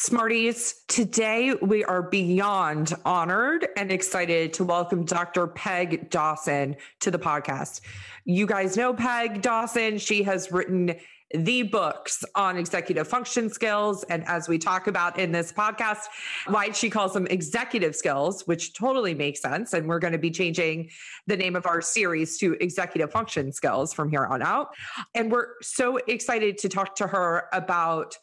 Smarties, today we are beyond honored and excited to welcome Dr. Peg Dawson to the podcast. You guys know Peg Dawson. She has written the books on executive function skills. And as we talk about in this podcast, why she calls them executive skills, which totally makes sense. And we're going to be changing the name of our series to executive function skills from here on out. And we're so excited to talk to her about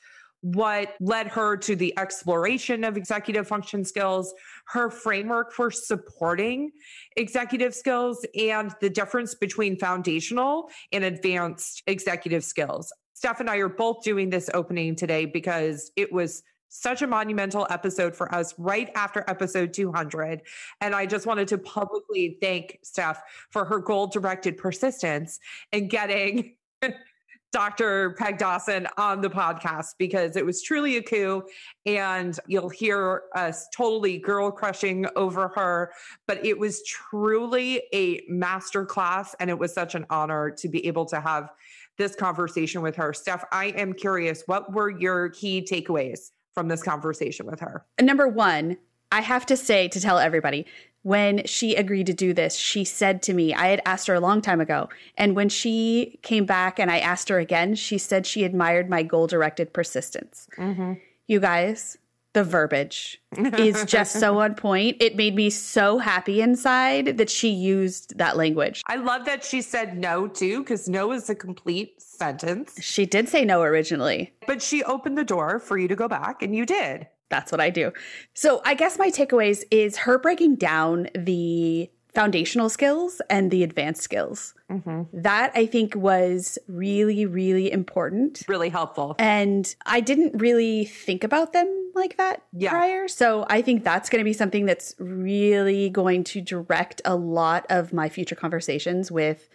what led her to the exploration of executive function skills, her framework for supporting executive skills, and the difference between foundational and advanced executive skills. Steph and I are both doing this opening today because it was such a monumental episode for us right after episode 200. And I just wanted to publicly thank Steph for her goal directed persistence in getting Dr. Peg Dawson on the podcast because it was truly a coup. And you'll hear us totally girl crushing over her. But it was truly a master class. And it was such an honor to be able to have this conversation with her. Steph, I am curious, what were your key takeaways from this conversation with her? Number one, I have to say to tell everybody when she agreed to do this, she said to me, I had asked her a long time ago. And when she came back and I asked her again, she said she admired my goal directed persistence. Mm-hmm. You guys, the verbiage is just so on point. It made me so happy inside that she used that language. I love that she said no too, because no is a complete sentence. She did say no originally, but she opened the door for you to go back, and you did that's what I do. So I guess my takeaways is her breaking down the foundational skills and the advanced skills. Mm-hmm. That I think was really, really important. Really helpful. And I didn't really think about them like that yeah. prior. So I think that's going to be something that's really going to direct a lot of my future conversations with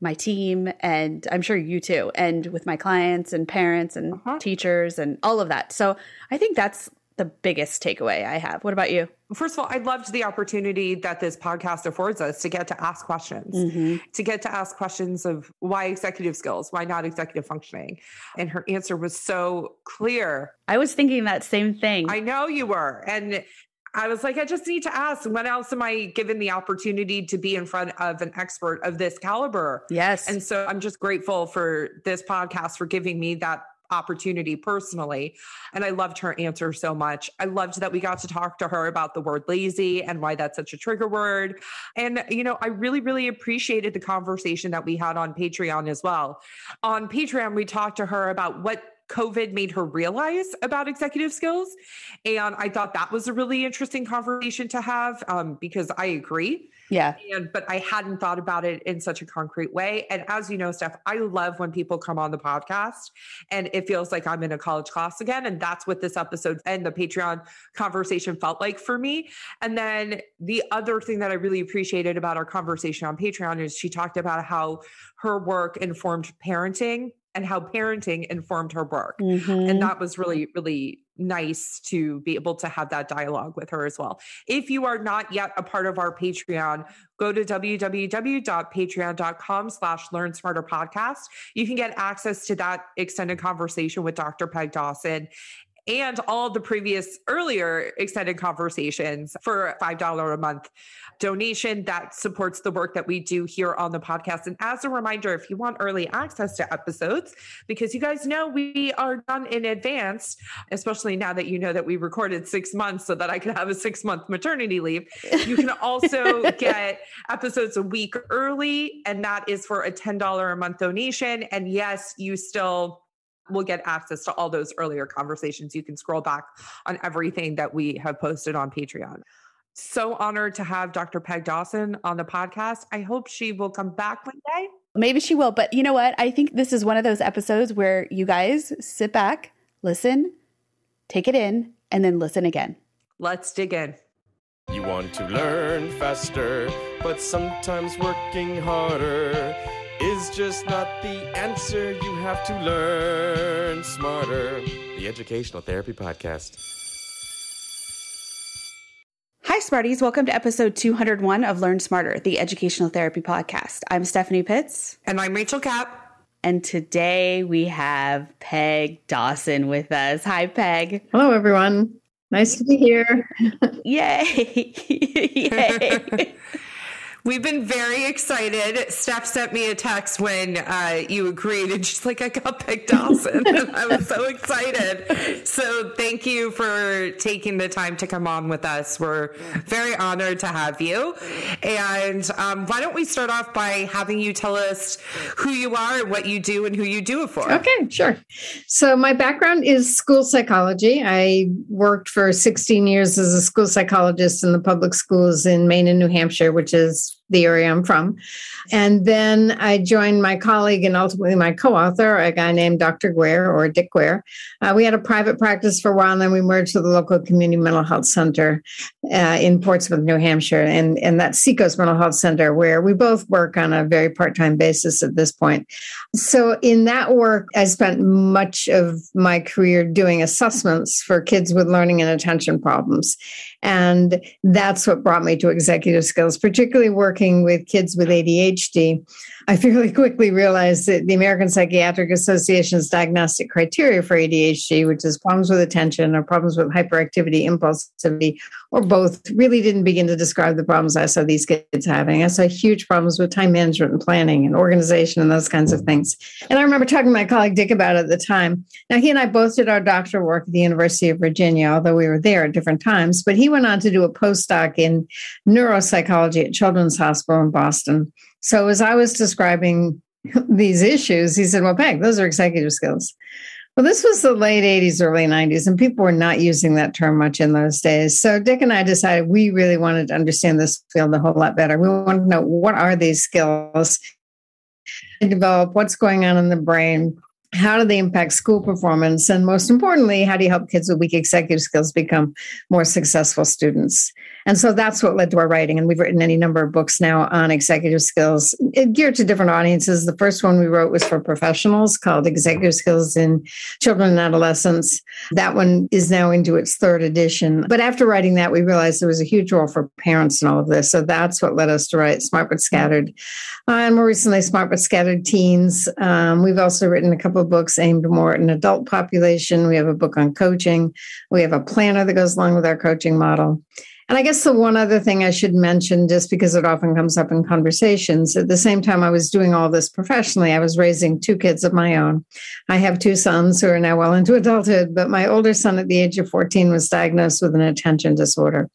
my team and I'm sure you too, and with my clients and parents and uh-huh. teachers and all of that. So I think that's the biggest takeaway I have. What about you? First of all, I loved the opportunity that this podcast affords us to get to ask questions, mm-hmm. to get to ask questions of why executive skills, why not executive functioning. And her answer was so clear. I was thinking that same thing. I know you were. And I was like, I just need to ask, when else am I given the opportunity to be in front of an expert of this caliber? Yes. And so I'm just grateful for this podcast for giving me that opportunity personally. And I loved her answer so much. I loved that we got to talk to her about the word lazy and why that's such a trigger word. And, you know, I really, really appreciated the conversation that we had on Patreon as well. On Patreon, we talked to her about what COVID made her realize about executive skills. And I thought that was a really interesting conversation to have um, because I agree. Yeah. And but I hadn't thought about it in such a concrete way. And as you know, Steph, I love when people come on the podcast and it feels like I'm in a college class again. And that's what this episode and the Patreon conversation felt like for me. And then the other thing that I really appreciated about our conversation on Patreon is she talked about how her work informed parenting and how parenting informed her work. Mm-hmm. And that was really, really nice to be able to have that dialogue with her as well. If you are not yet a part of our Patreon, go to www.patreon.com slash learn smarter podcast. You can get access to that extended conversation with Dr. Peg Dawson and all the previous earlier extended conversations for $5 a month donation that supports the work that we do here on the podcast. And as a reminder, if you want early access to episodes, because you guys know we are done in advance, especially now that you know that we recorded six months so that I could have a six month maternity leave, you can also get episodes a week early. And that is for a $10 a month donation. And yes, you still will get access to all those earlier conversations. You can scroll back on everything that we have posted on Patreon. So honored to have Dr. Peg Dawson on the podcast. I hope she will come back one day. Maybe she will, but you know what? I think this is one of those episodes where you guys sit back, listen, take it in, and then listen again. Let's dig in. You want to learn faster, but sometimes working harder is just not the answer. You have to learn smarter. The Educational Therapy Podcast. Hi, Smarties. Welcome to episode 201 of Learn Smarter, the Educational Therapy Podcast. I'm Stephanie Pitts. And I'm Rachel Kapp. And today we have Peg Dawson with us. Hi, Peg. Hello, everyone. Nice to be here. Yay. Yay. We've been very excited. Steph sent me a text when uh, you agreed, and she's like, I got Peg Dawson. I was so excited. So, thank you for taking the time to come on with us. We're very honored to have you. And um, why don't we start off by having you tell us who you are what you do and who you do it for? Okay, sure. So, my background is school psychology. I worked for 16 years as a school psychologist in the public schools in Maine and New Hampshire, which is the area I'm from. And then I joined my colleague and ultimately my co author, a guy named Dr. Guare or Dick Guare. Uh, we had a private practice for a while, and then we merged with the local community mental health center uh, in Portsmouth, New Hampshire. And, and that's Seacoast Mental Health Center, where we both work on a very part time basis at this point. So, in that work, I spent much of my career doing assessments for kids with learning and attention problems. And that's what brought me to executive skills, particularly working with kids with ADHD. I fairly quickly realized that the American Psychiatric Association's diagnostic criteria for ADHD, which is problems with attention or problems with hyperactivity, impulsivity, or both, really didn't begin to describe the problems I saw these kids having. I saw huge problems with time management and planning and organization and those kinds of things. And I remember talking to my colleague Dick about it at the time. Now, he and I both did our doctoral work at the University of Virginia, although we were there at different times. But he went on to do a postdoc in neuropsychology at Children's Hospital in Boston. So as I was describing these issues, he said, Well, Peg, those are executive skills. Well, this was the late 80s, early 90s, and people were not using that term much in those days. So Dick and I decided we really wanted to understand this field a whole lot better. We wanted to know what are these skills, develop what's going on in the brain, how do they impact school performance, and most importantly, how do you help kids with weak executive skills become more successful students? And so that's what led to our writing. And we've written any number of books now on executive skills geared to different audiences. The first one we wrote was for professionals called Executive Skills in Children and Adolescents. That one is now into its third edition. But after writing that, we realized there was a huge role for parents in all of this. So that's what led us to write Smart but Scattered. Uh, and more recently, Smart but Scattered Teens. Um, we've also written a couple of books aimed more at an adult population. We have a book on coaching. We have a planner that goes along with our coaching model. And I guess the one other thing I should mention, just because it often comes up in conversations, at the same time I was doing all this professionally, I was raising two kids of my own. I have two sons who are now well into adulthood, but my older son at the age of 14 was diagnosed with an attention disorder.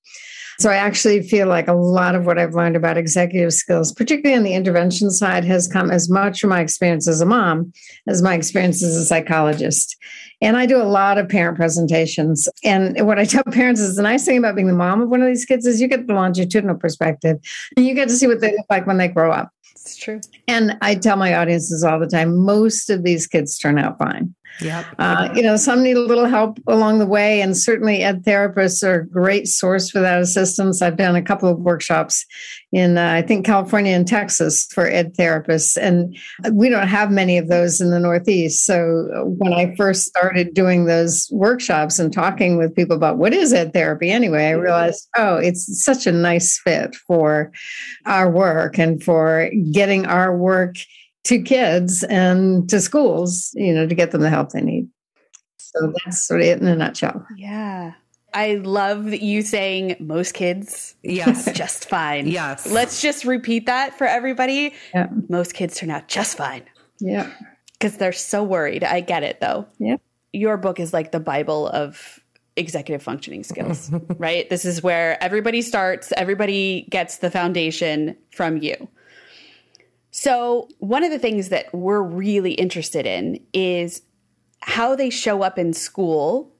So I actually feel like a lot of what I've learned about executive skills, particularly on the intervention side, has come as much from my experience as a mom as my experience as a psychologist. And I do a lot of parent presentations. And what I tell parents is the nice thing about being the mom of one of these kids is you get the longitudinal perspective and you get to see what they look like when they grow up. It's true. And I tell my audiences all the time most of these kids turn out fine. Yep. Uh, you know, some need a little help along the way, and certainly ed therapists are a great source for that assistance. I've done a couple of workshops in, uh, I think, California and Texas for ed therapists, and we don't have many of those in the Northeast. So when I first started doing those workshops and talking with people about what is ed therapy anyway, I realized, oh, it's such a nice fit for our work and for getting our work to kids and to schools, you know, to get them the help they need. So that's sort of it in a nutshell. Yeah. I love you saying most kids Yes. just fine. Yes. Let's just repeat that for everybody. Yeah. Most kids turn out just fine Yeah. because they're so worried. I get it though. Yeah. Your book is like the Bible of executive functioning skills, right? This is where everybody starts, everybody gets the foundation from you. So, one of the things that we're really interested in is how they show up in school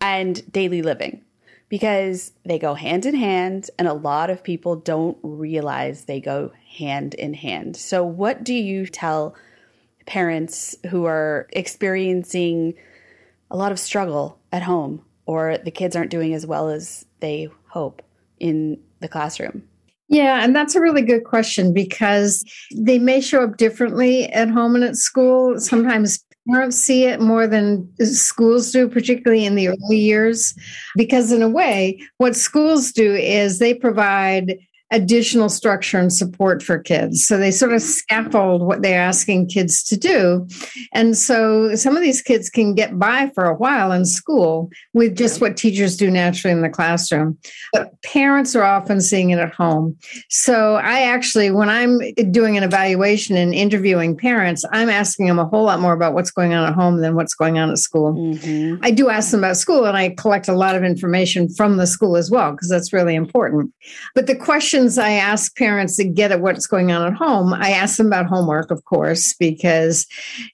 and daily living because they go hand in hand, and a lot of people don't realize they go hand in hand. So, what do you tell parents who are experiencing a lot of struggle at home or the kids aren't doing as well as they hope in the classroom? Yeah, and that's a really good question because they may show up differently at home and at school. Sometimes parents see it more than schools do, particularly in the early years. Because, in a way, what schools do is they provide additional structure and support for kids. So they sort of scaffold what they're asking kids to do. And so some of these kids can get by for a while in school with just what teachers do naturally in the classroom. But parents are often seeing it at home. So I actually, when I'm doing an evaluation and interviewing parents, I'm asking them a whole lot more about what's going on at home than what's going on at school. Mm-hmm. I do ask them about school and I collect a lot of information from the school as well, because that's really important. But the questions I ask parents to get at what's going on at home, I ask them about homework, of course, because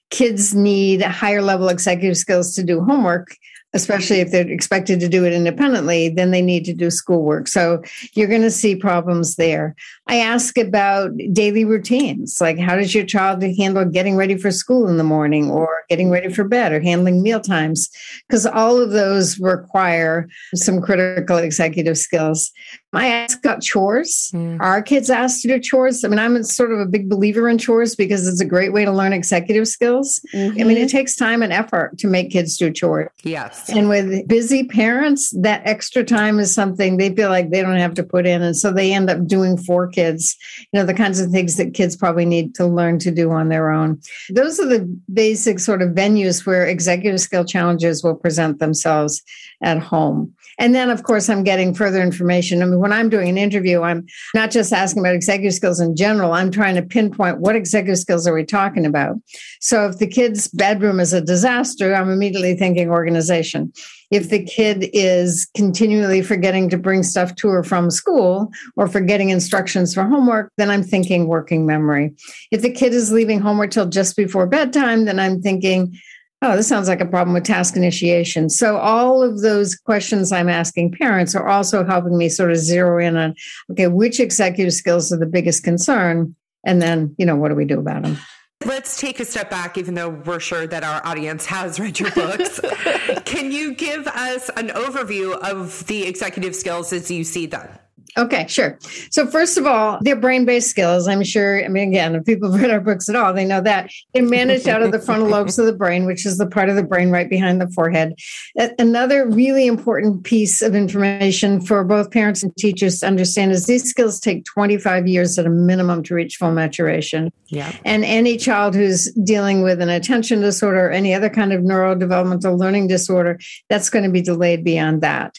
kids need higher level executive skills to do homework especially if they're expected to do it independently, then they need to do schoolwork. So you're going to see problems there. I ask about daily routines, like how does your child handle getting ready for school in the morning or getting ready for bed or handling meal times? Because all of those require some critical executive skills. I ask about chores. Mm. Are kids asked to do chores? I mean, I'm sort of a big believer in chores because it's a great way to learn executive skills. Mm-hmm. I mean, it mm-hmm. takes time and effort to make kids do chores. Yes. And with busy parents, that extra time is something they feel like they don't have to put in. And so they end up doing for kids, you know, the kinds of things that kids probably need to learn to do on their own. Those are the basic sort of venues where executive skill challenges will present themselves at home. And then, of course, I'm getting further information. I mean, when I'm doing an interview, I'm not just asking about executive skills in general. I'm trying to pinpoint what executive skills are we talking about. So if the kid's bedroom is a disaster, I'm immediately thinking organization. If the kid is continually forgetting to bring stuff to or from school or forgetting instructions for homework, then I'm thinking working memory. If the kid is leaving homework till just before bedtime, then I'm thinking Oh, this sounds like a problem with task initiation. So, all of those questions I'm asking parents are also helping me sort of zero in on okay, which executive skills are the biggest concern? And then, you know, what do we do about them? Let's take a step back, even though we're sure that our audience has read your books. Can you give us an overview of the executive skills as you see them? Okay, sure. So first of all, they're brain-based skills. I'm sure. I mean, again, if people have read our books at all, they know that they're managed out of the frontal lobes of the brain, which is the part of the brain right behind the forehead. Another really important piece of information for both parents and teachers to understand is these skills take 25 years at a minimum to reach full maturation. Yeah. And any child who's dealing with an attention disorder or any other kind of neurodevelopmental learning disorder, that's going to be delayed beyond that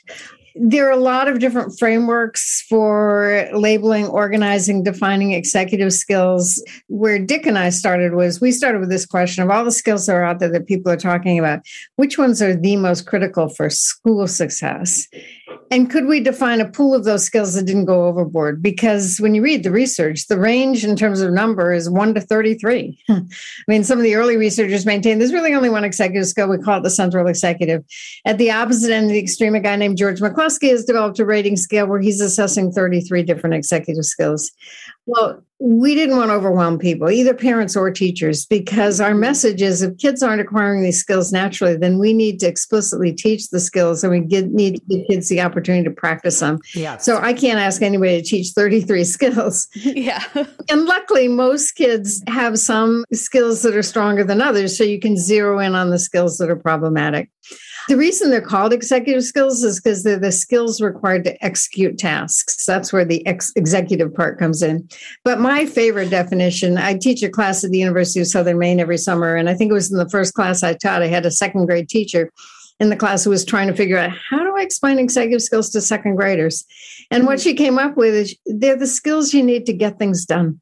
there are a lot of different frameworks for labeling, organizing, defining executive skills. Where Dick and I started was we started with this question of all the skills that are out there that people are talking about, which ones are the most critical for school success? And could we define a pool of those skills that didn't go overboard? Because when you read the research, the range in terms of number is 1 to 33. I mean, some of the early researchers maintain there's really only one executive skill. We call it the central executive. At the opposite end of the extreme, a guy named George McCloskey has developed a rating scale where he's assessing 33 different executive skills. Well, we didn't want to overwhelm people, either parents or teachers, because our message is if kids aren't acquiring these skills naturally, then we need to explicitly teach the skills and we get, need to give kids the opportunity to practice them. Yeah. So I can't ask anybody to teach 33 skills. Yeah. and luckily, most kids have some skills that are stronger than others. So you can zero in on the skills that are problematic. The reason they're called executive skills is because they're the skills required to execute tasks. That's where the ex- executive part comes in. But my favorite definition I teach a class at the University of Southern Maine every summer. And I think it was in the first class I taught, I had a second grade teacher in the class who was trying to figure out how do I explain executive skills to second graders? And what mm. she came up with is they're the skills you need to get things done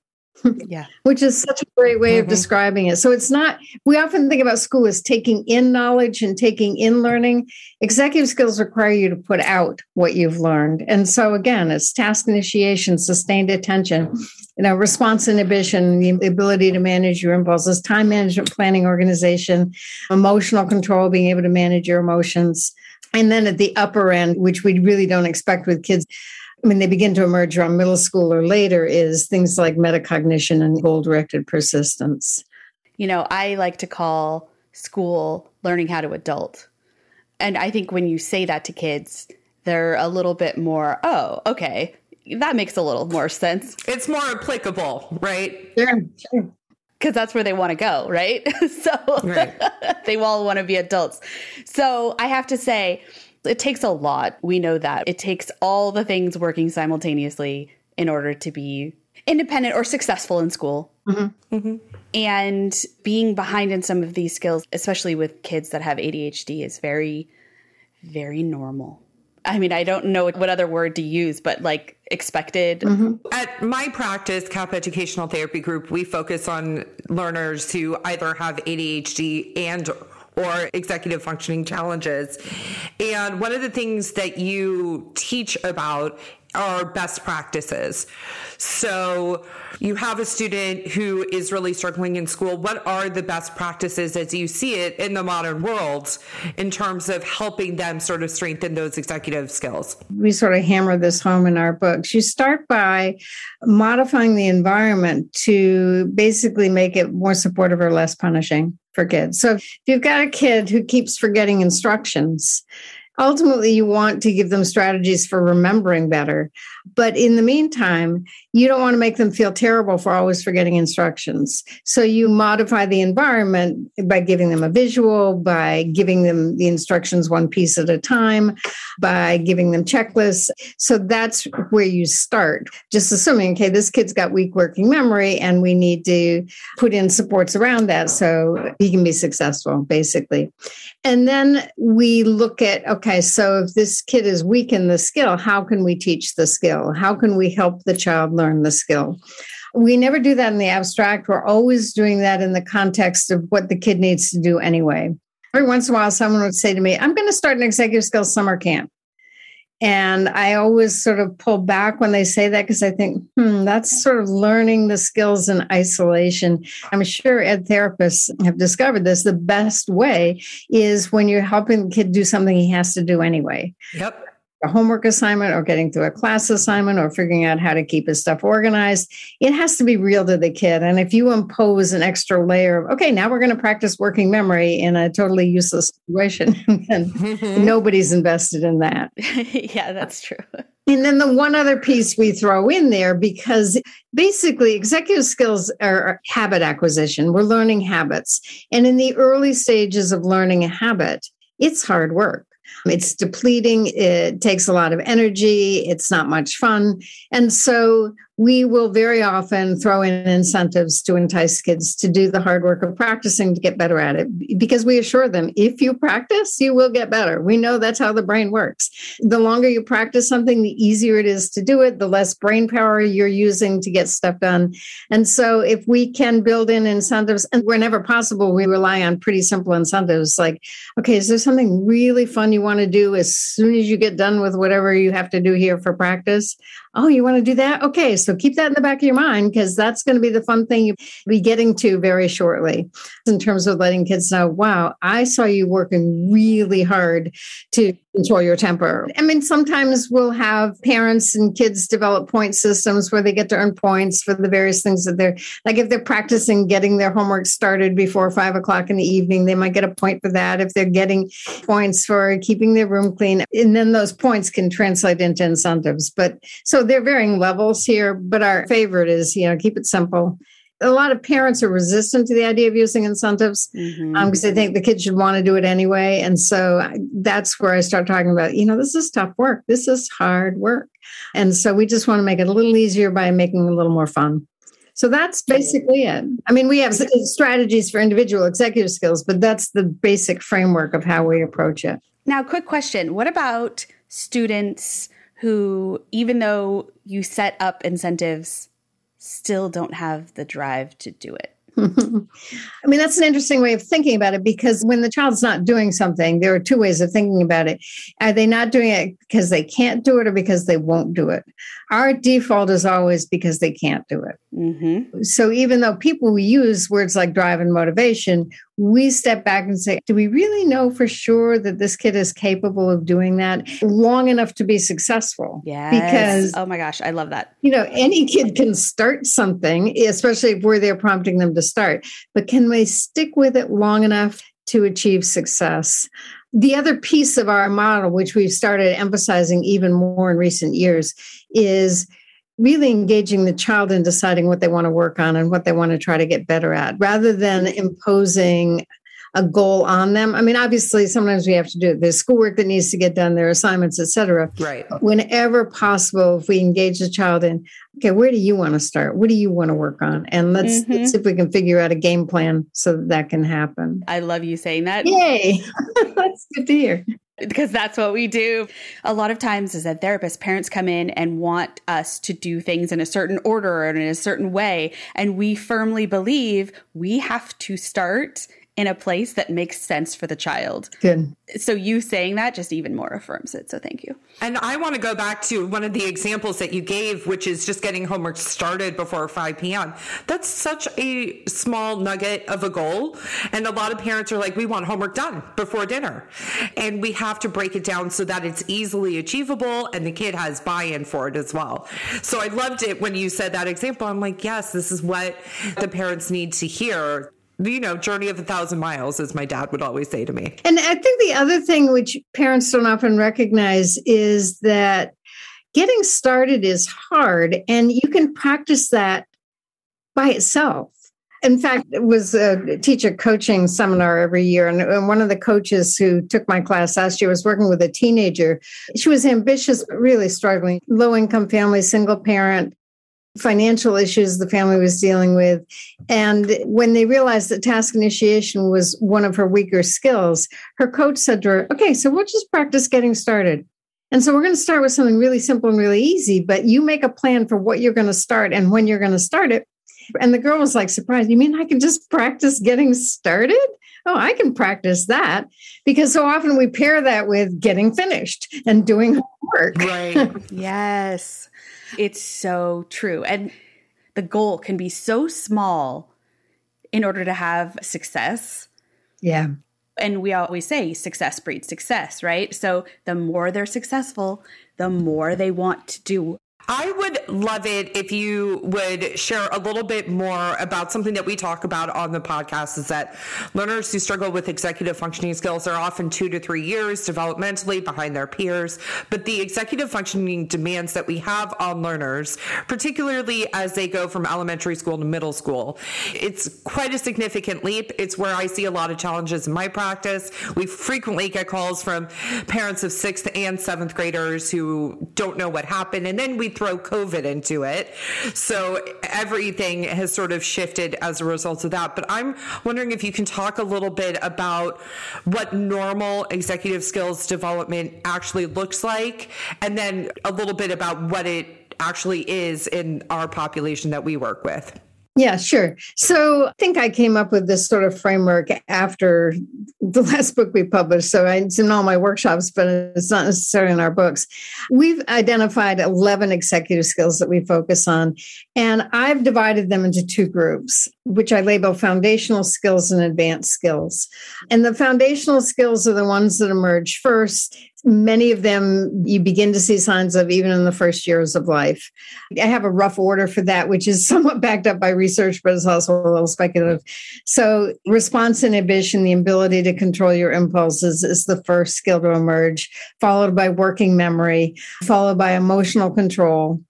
yeah. Which is such a great way mm-hmm. of describing it. So it's not, we often think about school as taking in knowledge and taking in learning. Executive skills require you to put out what you've learned. And so again, it's task initiation, sustained attention, you know, response inhibition, the ability to manage your impulses, time management, planning, organization, emotional control, being able to manage your emotions. And then at the upper end, which we really don't expect with kids, when they begin to emerge around middle school or later is things like metacognition and goal directed persistence. You know, I like to call school learning how to adult. And I think when you say that to kids, they're a little bit more, oh, okay, that makes a little more sense. It's more applicable, right? Yeah, sure. Because that's where they want to go, right? so right. they all want to be adults. So I have to say, it takes a lot. We know that. It takes all the things working simultaneously in order to be independent or successful in school. Mm-hmm. Mm-hmm. And being behind in some of these skills, especially with kids that have ADHD, is very, very normal. I mean, I don't know what other word to use, but like expected. Mm-hmm. At my practice, Kapp Educational Therapy Group, we focus on learners who either have ADHD and or executive functioning challenges. And one of the things that you teach about are best practices. So you have a student who is really struggling in school. What are the best practices as you see it in the modern world in terms of helping them sort of strengthen those executive skills? We sort of hammer this home in our books. You start by modifying the environment to basically make it more supportive or less punishing for kids. So if you've got a kid who keeps forgetting instructions, ultimately you want to give them strategies for remembering better. But in the meantime you don't want to make them feel terrible for always forgetting instructions. So you modify the environment by giving them a visual by giving them the instructions one piece at a time by giving them checklists. So that's where you start. Just assuming okay this kid's got weak working memory and we need to put in supports around that so he can be successful basically. And then we look at okay, so if this kid is weak in the skill, how can we teach the skill? How can we help the child learn the skill? We never do that in the abstract. We're always doing that in the context of what the kid needs to do anyway. Every once in a while, someone would say to me, I'm going to start an executive skills summer camp. And I always sort of pull back when they say that because I think, hmm, that's sort of learning the skills in isolation. I'm sure ed therapists have discovered this. The best way is when you're helping the kid do something he has to do anyway. Yep a homework assignment or getting through a class assignment or figuring out how to keep his stuff organized. It has to be real to the kid. And if you impose an extra layer of, okay, now we're going to practice working memory in a totally useless situation, then mm-hmm. nobody's invested in that. yeah, that's true. And then the one other piece we throw in there because basically executive skills are habit acquisition. We're learning habits. And in the early stages of learning a habit, it's hard work. It's depleting. It takes a lot of energy. It's not much fun. And so we will very often throw in incentives to entice kids to do the hard work of practicing to get better at it because we assure them if you practice, you will get better. We know that's how the brain works. The longer you practice something, the easier it is to do it, the less brain power you're using to get stuff done. And so if we can build in incentives, and whenever possible, we rely on pretty simple incentives like, okay, is there something really fun you want to do as soon as you get done with whatever you have to do here for practice? Oh, you want to do that? Okay, so keep that in the back of your mind because that's going to be the fun thing you'll be getting to very shortly in terms of letting kids know, wow, I saw you working really hard to control your temper. I mean, sometimes we'll have parents and kids develop point systems where they get to earn points for the various things that they're like if they're practicing getting their homework started before five o'clock in the evening, they might get a point for that. If they're getting points for keeping their room clean, and then those points can translate into incentives. But so there are varying levels here, but our favorite is, you know, keep it simple a lot of parents are resistant to the idea of using incentives because mm-hmm. um, they think the kids should want to do it anyway. And so I, that's where I start talking about, you know, this is tough work. This is hard work. And so we just want to make it a little easier by making it a little more fun. So that's basically it. I mean, we have strategies for individual executive skills, but that's the basic framework of how we approach it. Now, quick question What about students who, even though you set up incentives, still don't have the drive to do it. I mean, that's an interesting way of thinking about it because when the child's not doing something, there are two ways of thinking about it. Are they not doing it because they can't do it or because they won't do it? Our default is always because they can't do it. Mm-hmm. So even though people use words like drive and motivation, we step back and say, do we really know for sure that this kid is capable of doing that long enough to be successful? Yeah. Because, oh my gosh, I love that. You know, any kid can start something, especially if we're there prompting them to start, but can they stick with it long enough to achieve success? The other piece of our model, which we've started emphasizing even more in recent years, is really engaging the child in deciding what they want to work on and what they want to try to get better at rather than imposing a goal on them. I mean, obviously, sometimes we have to do it. There's schoolwork that needs to get done, there are assignments, etc. Right. Whenever possible, if we engage the child in, okay, where do you want to start? What do you want to work on? And let's, Mm-hmm. let's see if we can figure out a game plan so that, that can happen. I love you saying that. Yay! That's good to hear. Because that's what we do. A lot of times, as a therapist, parents come in and want us to do things in a certain order or in a certain way. And we firmly believe we have to start in a place that makes sense for the child. Good. So, you saying that just even more affirms it. So, thank you. And I want to go back to one of the examples that you gave, which is just getting homework started before 5 p.m. That's such a small nugget of a goal. And a lot of parents are like, we want homework done before dinner. And we have to break it down so that it's easily achievable and the kid has buy in for it as well. So I loved it when you said that example. I'm like, yes, this is what the parents need to hear. You know, journey of a thousand miles, as my dad would always say to me. And I think the other thing which parents don't often recognize is that getting started is hard and you can practice that by itself. In fact, it was a teacher coaching seminar every year. And one of the coaches who took my class last year was working with a teenager. She was ambitious, but really struggling. Low income family, single parent, financial issues the family was dealing with. And when they realized that task initiation was one of her weaker skills, her coach said to her, Okay, so we'll just practice getting started. And so we're going to start with something really simple and really easy, but you make a plan for what you're going to start and when you're going to start it. And the girl was like surprised. You mean I can just practice getting started? Oh, I can practice that because so often we pair that with getting finished and doing work. Right. Yes, it's so true. And the goal can be so small in order to have success. Yeah. And we always say success breeds success, right? So the more they're successful, the more they want to do I would love it if you would share a little bit more about something that we talk about on the podcast is that learners who struggle with executive functioning skills are often two to three years developmentally behind their peers. But the executive functioning demands that we have on learners, particularly as they go from elementary school to middle school, it's quite a significant leap. It's where I see a lot of challenges in my practice. We frequently get calls from parents of sixth and seventh graders who don't know what happened. And then we throw COVID into it. So everything has sort of shifted as a result of that. But I'm wondering if you can talk a little bit about what normal executive skills development actually looks like, and then a little bit about what it actually is in our population that we work with. Yeah, sure. So I think I came up with this sort of framework after the last book we published. So it's in all my workshops, but it's not necessarily in our books. We've identified 11 executive skills that we focus on, and I've divided them into two groups, which I label foundational skills and advanced skills. And the foundational skills are the ones that emerge first many of them you begin to see signs of even in the first years of life. I have a rough order for that, which is somewhat backed up by research, but it's also a little speculative. So, response inhibition, the ability to control your impulses, is the first skill to emerge, followed by working memory, followed by emotional control.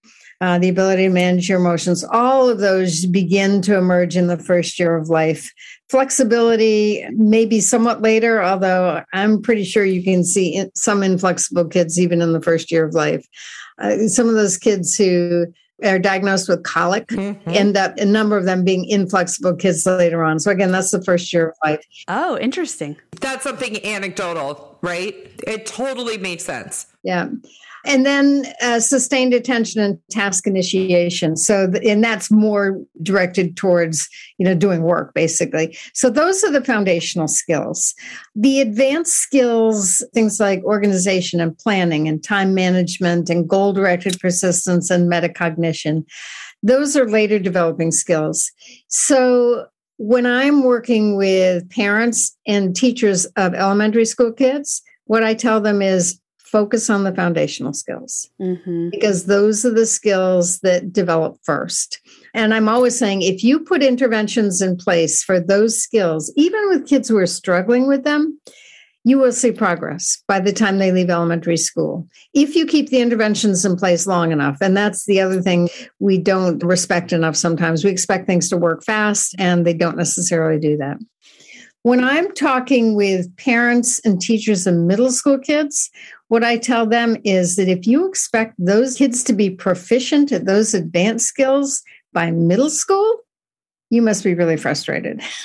Uh, the ability to manage your emotions, all of those begin to emerge in the first year of life. Flexibility, maybe somewhat later, although I'm pretty sure you can see some inflexible kids even in the first year of life. Uh, some of those kids who are diagnosed with colic mm-hmm. end up a number of them being inflexible kids later on. So again, that's the first year of life. Oh, interesting. That's something anecdotal, right? It totally makes sense. Yeah. And then uh, sustained attention and task initiation. So, and that's more directed towards, you know, doing work basically. So those are the foundational skills. The advanced skills, things like organization and planning and time management and goal directed persistence and metacognition, those are later developing skills. So when I'm working with parents and teachers of elementary school kids, what I tell them is focus on the foundational skills mm-hmm. because those are the skills that develop first. And I'm always saying if you put interventions in place for those skills, even with kids who are struggling with them, you will see progress by the time they leave elementary school. If you keep the interventions in place long enough, and that's the other thing we don't respect enough sometimes. We expect things to work fast, and they don't necessarily do that. When I'm talking with parents and teachers and middle school kids, what I tell them is that if you expect those kids to be proficient at those advanced skills by middle school, you must be really frustrated.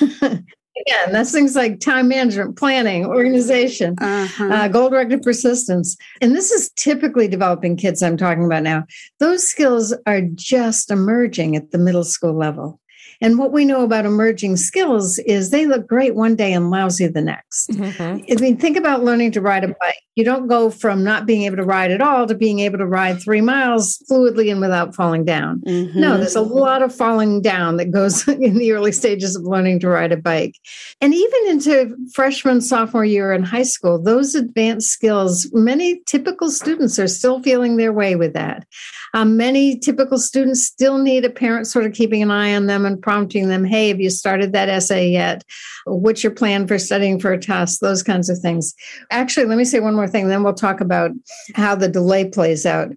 Again, that's things like time management, planning, organization, uh-huh. uh, goal directed persistence. And this is typically developing kids I'm talking about now. Those skills are just emerging at the middle school level. And what we know about emerging skills is they look great one day and lousy the next. Mm-hmm. I mean, think about learning to ride a bike. You don't go from not being able to ride at all to being able to ride three miles fluidly and without falling down. Mm-hmm. No, there's a lot of falling down that goes in the early stages of learning to ride a bike. And even into freshman, sophomore year in high school, those advanced skills, many typical students are still feeling their way with that. Um, many typical students still need a parent sort of keeping an eye on them and prompting them, hey, have you started that essay yet? What's your plan for studying for a test? Those kinds of things. Actually, let me say one more thing, then we'll talk about how the delay plays out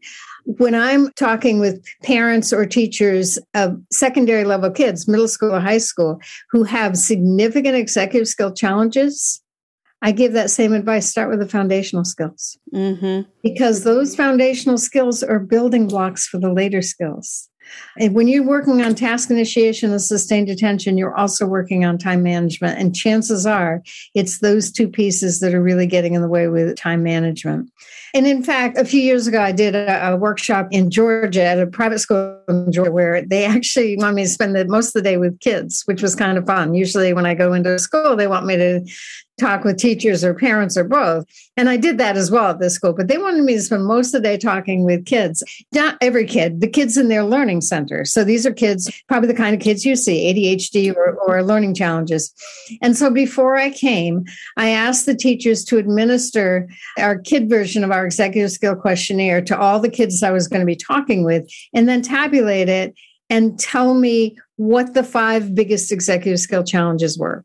when I'm talking with parents or teachers of secondary level kids, middle school or high school, who have significant executive skill challenges, I give that same advice start with the foundational skills mm-hmm. because those foundational skills are building blocks for the later skills. And when you're working on task initiation and sustained attention, you're also working on time management. And chances are it's those two pieces that are really getting in the way with time management. And in fact, a few years ago, I did a, a workshop in Georgia at a private school in Georgia where they actually want me to spend the, most of the day with kids, which was kind of fun. Usually, when I go into school, they want me to talk with teachers or parents or both. And I did that as well at this school, but they wanted me to spend most of the day talking with kids, not every kid, the kids in their learning center. So these are kids, probably the kind of kids you see, ADHD or, or learning challenges. And so before I came, I asked the teachers to administer our kid version of our executive skill questionnaire to all the kids I was going to be talking with, and then tabulate it and tell me what the five biggest executive skill challenges were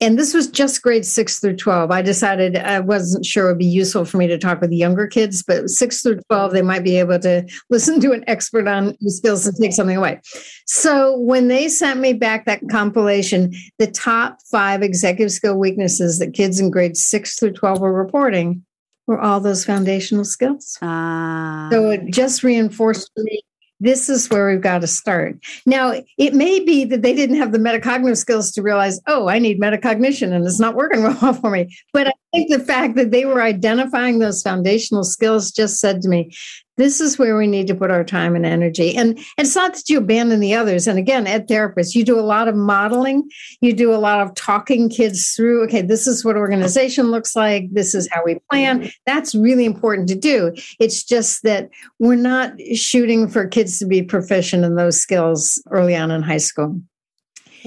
and this was just grades six through 12. I decided I wasn't sure it would be useful for me to talk with the younger kids, but six through 12, they might be able to listen to an expert on skills and take something away. So when they sent me back that compilation, the top five executive skill weaknesses that kids in grades six through 12 were reporting were all those foundational skills. Uh, so it just reinforced me this is where we've got to start. Now, it may be that they didn't have the metacognitive skills to realize, oh, I need metacognition and it's not working well for me. But I think the fact that they were identifying those foundational skills just said to me, this is where we need to put our time and energy. And it's not that you abandon the others. And again, ed therapists, you do a lot of modeling, you do a lot of talking kids through, okay, this is what organization looks like, this is how we plan. Mm-hmm. That's really important to do. It's just that we're not shooting for kids to be proficient in those skills early on in high school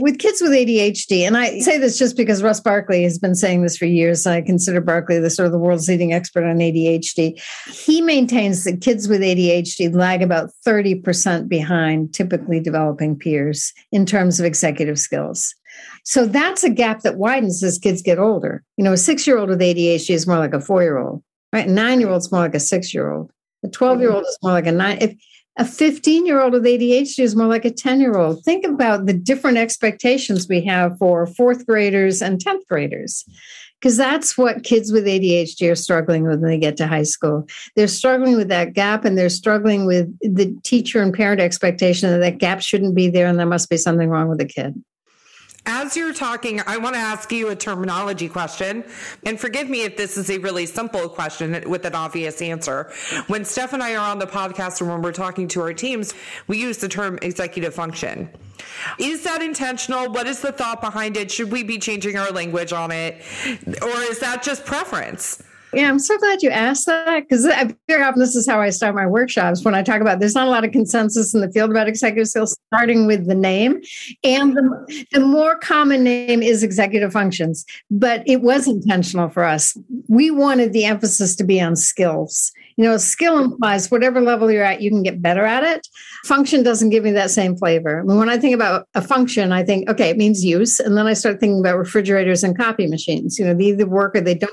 with kids with ADHD, and I say this just because Russ Barkley has been saying this for years. I consider Barkley the sort of the world's leading expert on ADHD. He maintains that kids with ADHD lag about 30% behind typically developing peers in terms of executive skills. So that's a gap that widens as kids get older. You know, a six year old with ADHD is more like a four year old, right? A nine year old is more like a six year old. A 12 year old is more like a nine. If, a 15 year old with ADHD is more like a 10 year old. Think about the different expectations we have for fourth graders and 10th graders. Because that's what kids with ADHD are struggling with when they get to high school. They're struggling with that gap and they're struggling with the teacher and parent expectation that that gap shouldn't be there and there must be something wrong with the kid. As you're talking, I want to ask you a terminology question. And forgive me if this is a really simple question with an obvious answer. When Steph and I are on the podcast and when we're talking to our teams, we use the term executive function. Is that intentional? What is the thought behind it? Should we be changing our language on it? Or is that just preference? Yeah, I'm so glad you asked that because very often this is how I start my workshops when I talk about there's not a lot of consensus in the field about executive skills, starting with the name. And the, the more common name is executive functions, but it was intentional for us. We wanted the emphasis to be on skills. You know, skill implies whatever level you're at, you can get better at it. Function doesn't give me that same flavor. When I think about a function, I think, okay, it means use. And then I start thinking about refrigerators and copy machines. You know, they either work or they don't.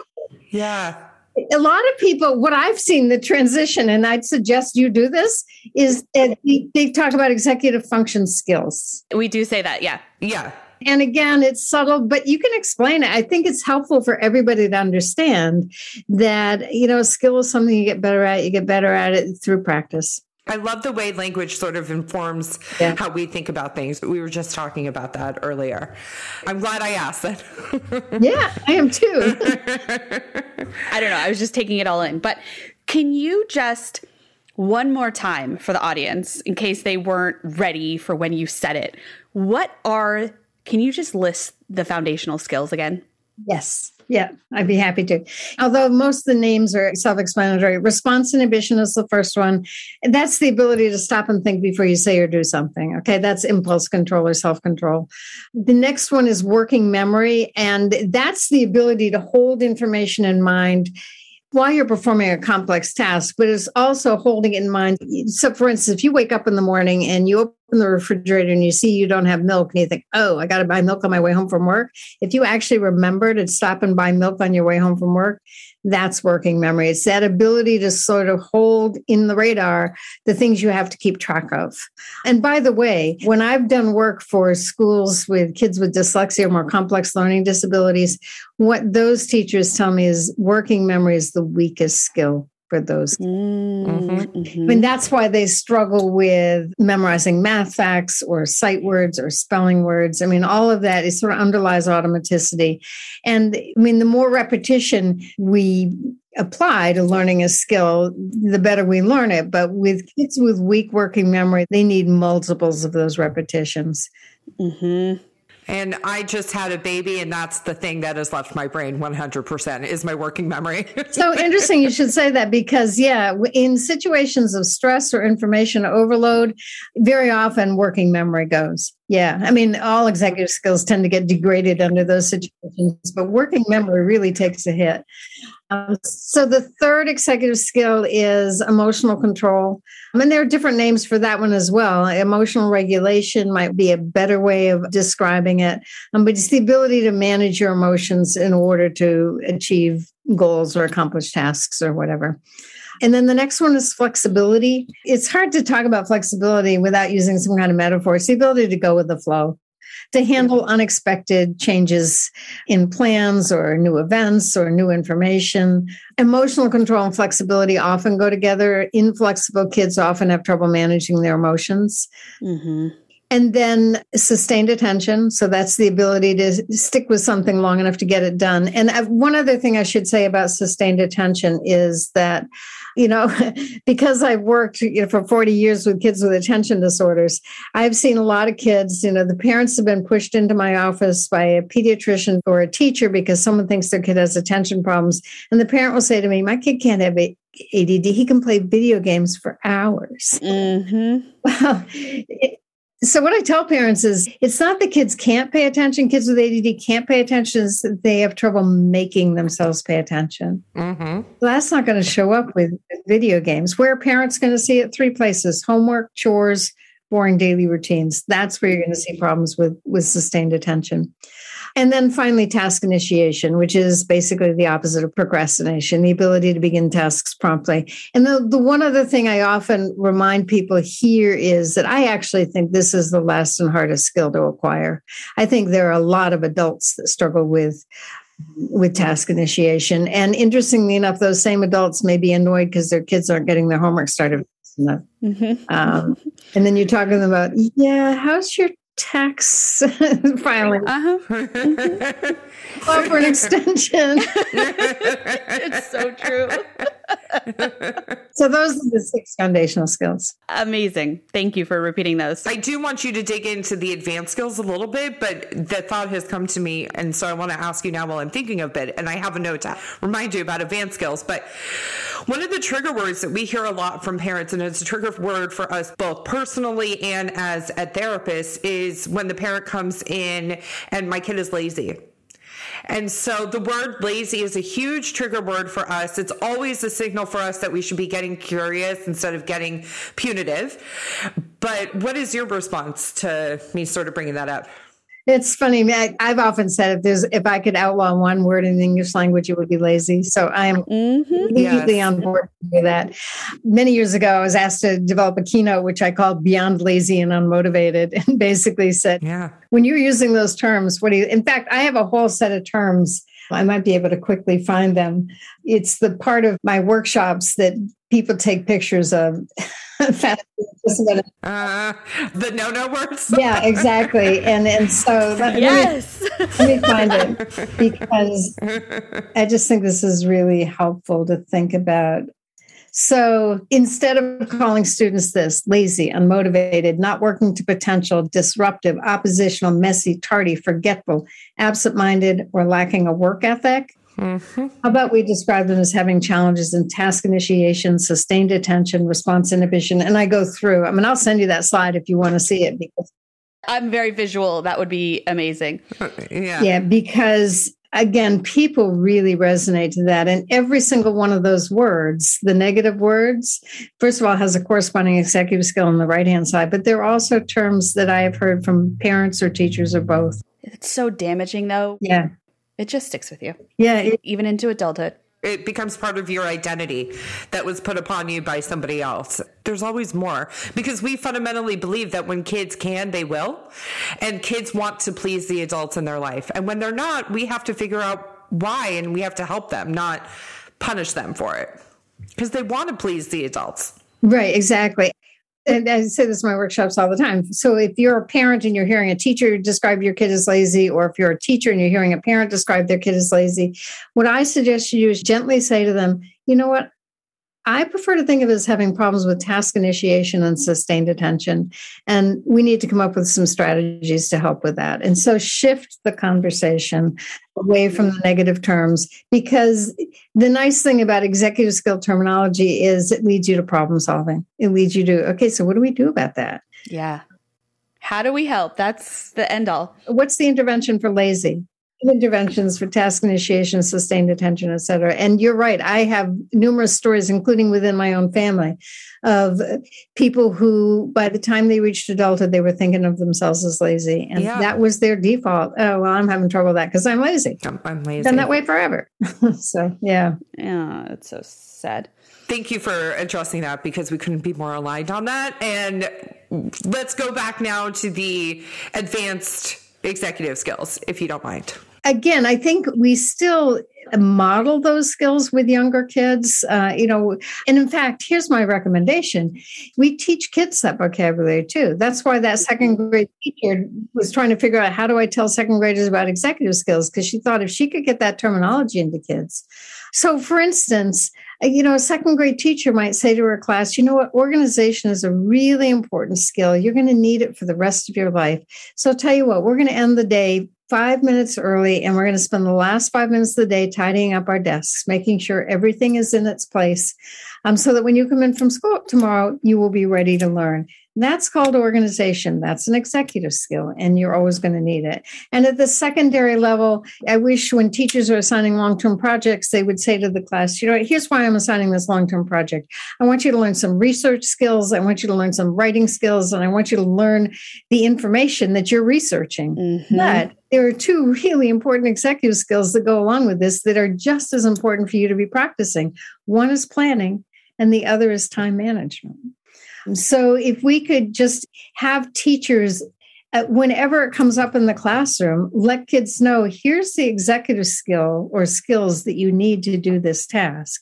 Yeah a lot of people, what I've seen the transition, and I'd suggest you do this, is they, they talk about executive function skills. We do say that, yeah. Yeah. And again, it's subtle, but you can explain it. I think it's helpful for everybody to understand that, you know, skill is something you get better at. You get better at it through practice. I love the way language sort of informs yeah. how we think about things. We were just talking about that earlier. I'm glad I asked that. yeah, I am too. I don't know. I was just taking it all in. But can you just one more time for the audience in case they weren't ready for when you said it? What are can you just list the foundational skills again? Yes. Yeah, I'd be happy to. Although most of the names are self explanatory, response inhibition is the first one. That's the ability to stop and think before you say or do something. Okay, that's impulse control or self control. The next one is working memory, and that's the ability to hold information in mind while you're performing a complex task, but it's also holding it in mind. So, for instance, if you wake up in the morning and you open the refrigerator and you see you don't have milk and you think, oh, I got to buy milk on my way home from work. If you actually remember to stop and buy milk on your way home from work, that's working memory. It's that ability to sort of hold in the radar the things you have to keep track of. And by the way, when I've done work for schools with kids with dyslexia or more complex learning disabilities, what those teachers tell me is working memory is the weakest skill for those. Mm-hmm. Mm-hmm. I mean, that's why they struggle with memorizing math facts or sight words or spelling words. I mean, all of that is sort of underlies automaticity. And I mean, the more repetition we apply to learning a skill, the better we learn it. But with kids with weak working memory, they need multiples of those repetitions. Mm-hmm. And I just had a baby, and that's the thing that has left my brain 100% is my working memory. so interesting you should say that because, yeah, in situations of stress or information overload, very often working memory goes. Yeah, I mean, all executive skills tend to get degraded under those situations, but working memory really takes a hit. Um, so the third executive skill is emotional control. I mean, there are different names for that one as well. Emotional regulation might be a better way of describing it, um, but it's the ability to manage your emotions in order to achieve goals or accomplish tasks or whatever. And then the next one is flexibility. It's hard to talk about flexibility without using some kind of metaphor. It's the ability to go with the flow to handle unexpected changes in plans or new events or new information. Emotional control and flexibility often go together. Inflexible kids often have trouble managing their emotions. Mm-hmm. And then sustained attention. So that's the ability to stick with something long enough to get it done. And one other thing I should say about sustained attention is that you know, because I've worked you know, for 40 years with kids with attention disorders, I've seen a lot of kids, you know, the parents have been pushed into my office by a pediatrician or a teacher because someone thinks their kid has attention problems. And the parent will say to me, My kid can't have ADD. He can play video games for hours. Mm-hmm. Well, it, so what I tell parents is it's not that kids can't pay attention. Kids with ADD can't pay attention. they have trouble making themselves pay attention. Mm-hmm. That's not going to show up with video games. Where parents going to see it? Three places: homework, chores, boring daily routines. That's where you're going to see problems with with sustained attention. And then finally, task initiation, which is basically the opposite of procrastination, the ability to begin tasks promptly. And the, the one other thing I often remind people here is that I actually think this is the last and hardest skill to acquire. I think there are a lot of adults that struggle with with task initiation. And interestingly enough, those same adults may be annoyed because their kids aren't getting their homework started. Mm-hmm. Um, and then you talk to them about, yeah, how's your tax filing. Uh-huh. Mm-hmm. for an extension. it's so true. so those are the six foundational skills. Amazing. Thank you for repeating those. I do want you to dig into the advanced skills a little bit, but the thought has come to me. And so I want to ask you now while I'm thinking of it. And I have a note to remind you about advanced skills. But one of the trigger words that we hear a lot from parents, and it's a trigger word for us both personally and as a therapist, is when the parent comes in and my kid is lazy. And so the word lazy is a huge trigger word for us. It's always a signal for us that we should be getting curious instead of getting punitive. But what is your response to me sort of bringing that up? It's funny. I, have often said if there's if I could outlaw one word in the English language, it would be lazy. So I am mm-hmm. immediately yes. on board with that. Many years ago, I was asked to develop a keynote which I called "Beyond Lazy and Unmotivated," and basically said, "Yeah, when you're using those terms, what do you?" In fact, I have a whole set of terms. I might be able to quickly find them. It's the part of my workshops that people take pictures of. uh, the no no words. yeah, exactly. And and so let, yes, let me, let me find it because I just think this is really helpful to think about. So instead of calling students this lazy, unmotivated, not working to potential, disruptive, oppositional, messy, tardy, forgetful, absent minded, or lacking a work ethic, Mm-hmm. How about we describe them as having challenges in task initiation, sustained attention, response inhibition? And I go through. I mean, I'll send you that slide if you want to see it because I'm very visual. That would be amazing. yeah. Yeah, because again, people really resonate to that. And every single one of those words, the negative words, first of all, has a corresponding executive skill on the right hand side, but there are also terms that I have heard from parents or teachers or both. It's so damaging, though. Yeah it just sticks with you. Yeah. It, even into adulthood. It becomes part of your identity that was put upon you by somebody else. There's always more because we fundamentally believe that when kids can, they will. And kids want to please the adults in their life. And when they're not, we have to figure out why and we have to help them, not punish them for it because they want to please the adults. Right, exactly and I say this in my workshops all the time. So if you're a parent and you're hearing a teacher describe your kid as lazy, or if you're a teacher and you're hearing a parent describe their kid as lazy, what I suggest you do is gently say to them, you know what? I prefer to think of it as having problems with task initiation and sustained attention. And we need to come up with some strategies to help with that. And so shift the conversation away from the negative terms because the nice thing about executive skill terminology is it leads you to problem solving. It leads you to, okay, so what do we do about that? Yeah. How do we help? That's the end all. What's the intervention for lazy? Interventions for task initiation, sustained attention, et cetera. And you're right. I have numerous stories, including within my own family, of people who, by the time they reached adulthood, they were thinking of themselves as lazy. And yeah. that was their default. Oh, well, I'm having trouble with that because I'm lazy. I'm lazy. Been that way forever. so, yeah. Yeah, it's so sad. Thank you for addressing that because we couldn't be more aligned on that. And let's go back now to the advanced executive skills, if you don't mind again, I think we still model those skills with younger kids. Uh, you know, and in fact, here's my recommendation: we teach kids that vocabulary too. That's why that second grade teacher was trying to figure out how do I tell second graders about executive skills because she thought if she could get that terminology into kids. So, for instance, you know, a second grade teacher might say to her class, you know what, organization is a really important skill. You're going to need it for the rest of your life. So, I'll tell you what, we're going to end the day five minutes early and we're going to spend the last five minutes of the day tidying up our desks, making sure everything is in its place um, so that when you come in from school tomorrow, you will be ready to learn. That's called organization. That's an executive skill, and you're always going to need it. And at the secondary level, I wish when teachers are assigning long term projects, they would say to the class, you know, here's why I'm assigning this long term project. I want you to learn some research skills, I want you to learn some writing skills, and I want you to learn the information that you're researching. Mm-hmm. But there are two really important executive skills that go along with this that are just as important for you to be practicing. One is planning, and the other is time management. So if we could just have teachers uh, whenever it comes up in the classroom, let kids know here's the executive skill or skills that you need to do this task,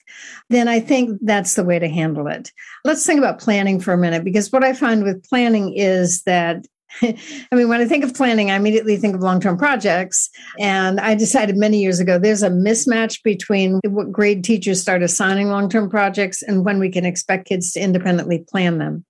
then I think that's the way to handle it. Let's think about planning for a minute, because what I find with planning is that I mean, when I think of planning, I immediately think of long term projects. And I decided many years ago there's a mismatch between what grade teachers start assigning long term projects and when we can expect kids to independently plan them.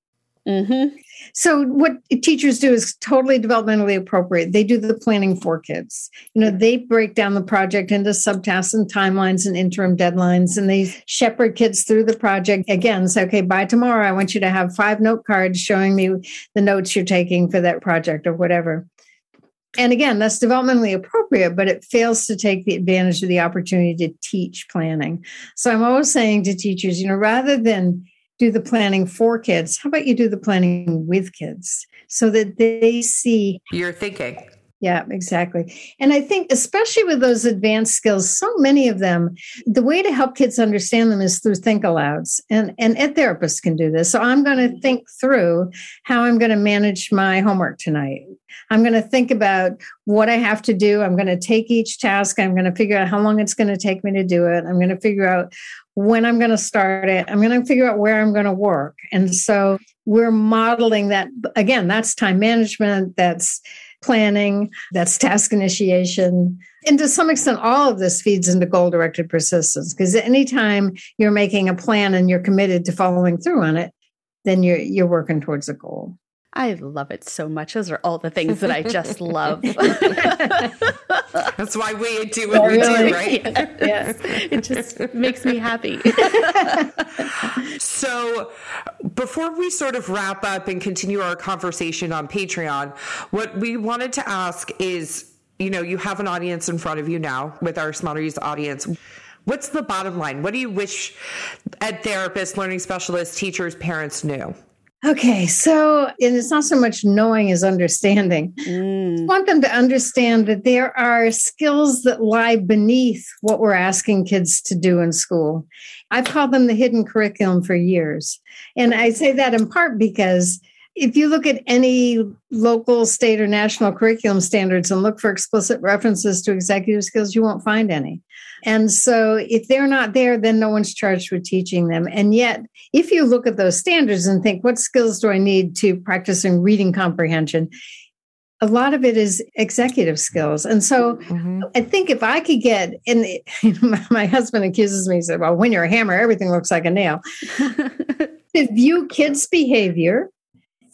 Mm-hmm. So what teachers do is totally developmentally appropriate. They do the planning for kids. You know, they break down the project into subtasks and timelines and interim deadlines, and they shepherd kids through the project. Again, say, okay, by tomorrow, I want you to have five note cards showing me the notes you're taking for that project or whatever. And again, that's developmentally appropriate, but it fails to take the advantage of the opportunity to teach planning. So I'm always saying to teachers, you know, rather than do the planning for kids. How about you do the planning with kids so that they see your thinking? Yeah, exactly. And I think, especially with those advanced skills, so many of them, the way to help kids understand them is through think alouds. And, and ed therapists can do this. So I'm going to mm-hmm. think through how I'm going to manage my homework tonight. I'm going to think about what I have to do. I'm going to take each task. I'm going to figure out how long it's going to take me to do it. I'm going to figure out when I'm going to start it. I'm going to figure out where I'm going to work. And so we're modeling that. Again, that's time management. That's planning, that's task initiation. And to some extent, all of this feeds into goal directed persistence because anytime you're making a plan and you're committed to following through on it, then you're you're working towards a goal. I love it so much. Those are all the things that I just love. That's why we do what we do, right? yes. It just makes me happy. so, before we sort of wrap up and continue our conversation on Patreon, what we wanted to ask is you know, you have an audience in front of you now with our Smarties audience. What's the bottom line? What do you wish ed therapists, learning specialists, teachers, parents knew? Okay, so and it's not so much knowing as understanding. Mm. I want them to understand that there are skills that lie beneath what we're asking kids to do in school. I've called them the hidden curriculum for years. And I say that in part because if you look at any local, state, or national curriculum standards and look for explicit references to executive skills, you won't find any. And so if they're not there, then no one's charged with teaching them. And yet, if you look at those standards and think, what skills do I need to practice in reading comprehension? A lot of it is executive skills. And so mm-hmm. I think if I could get, and my husband accuses me, he said, well, when you're a hammer, everything looks like a nail. to view kids' behavior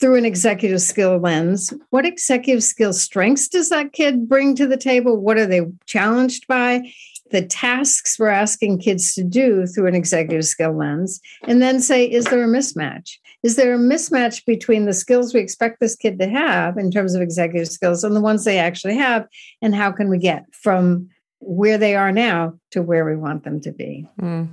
through an executive skill lens. What executive skill strengths does that kid bring to the table? What are they challenged by? The tasks we're asking kids to do through an executive skill lens, and then say, is there a mismatch? Is there a mismatch between the skills we expect this kid to have in terms of executive skills and the ones they actually have? And how can we get from where they are now to where we want them to be? Mm,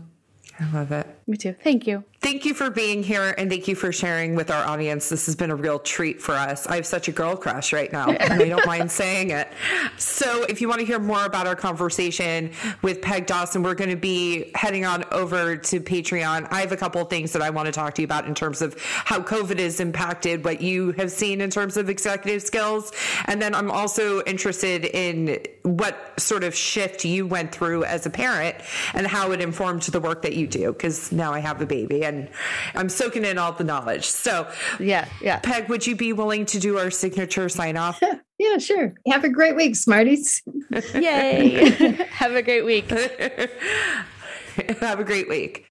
I love it. Me too. Thank you. Thank you for being here and thank you for sharing with our audience. This has been a real treat for us. I have such a girl crush right now, and I don't mind saying it. So, if you want to hear more about our conversation with Peg Dawson, we're going to be heading on over to Patreon. I have a couple things that I want to talk to you about in terms of how COVID has impacted what you have seen in terms of executive skills. And then I'm also interested in what sort of shift you went through as a parent and how it informed the work that you do, because now I have a baby and I'm soaking in all the knowledge. So, yeah, yeah. Peg, would you be willing to do our signature sign off? yeah, sure. Have a great week, Smarties. Yay. Have a great week. Have a great week.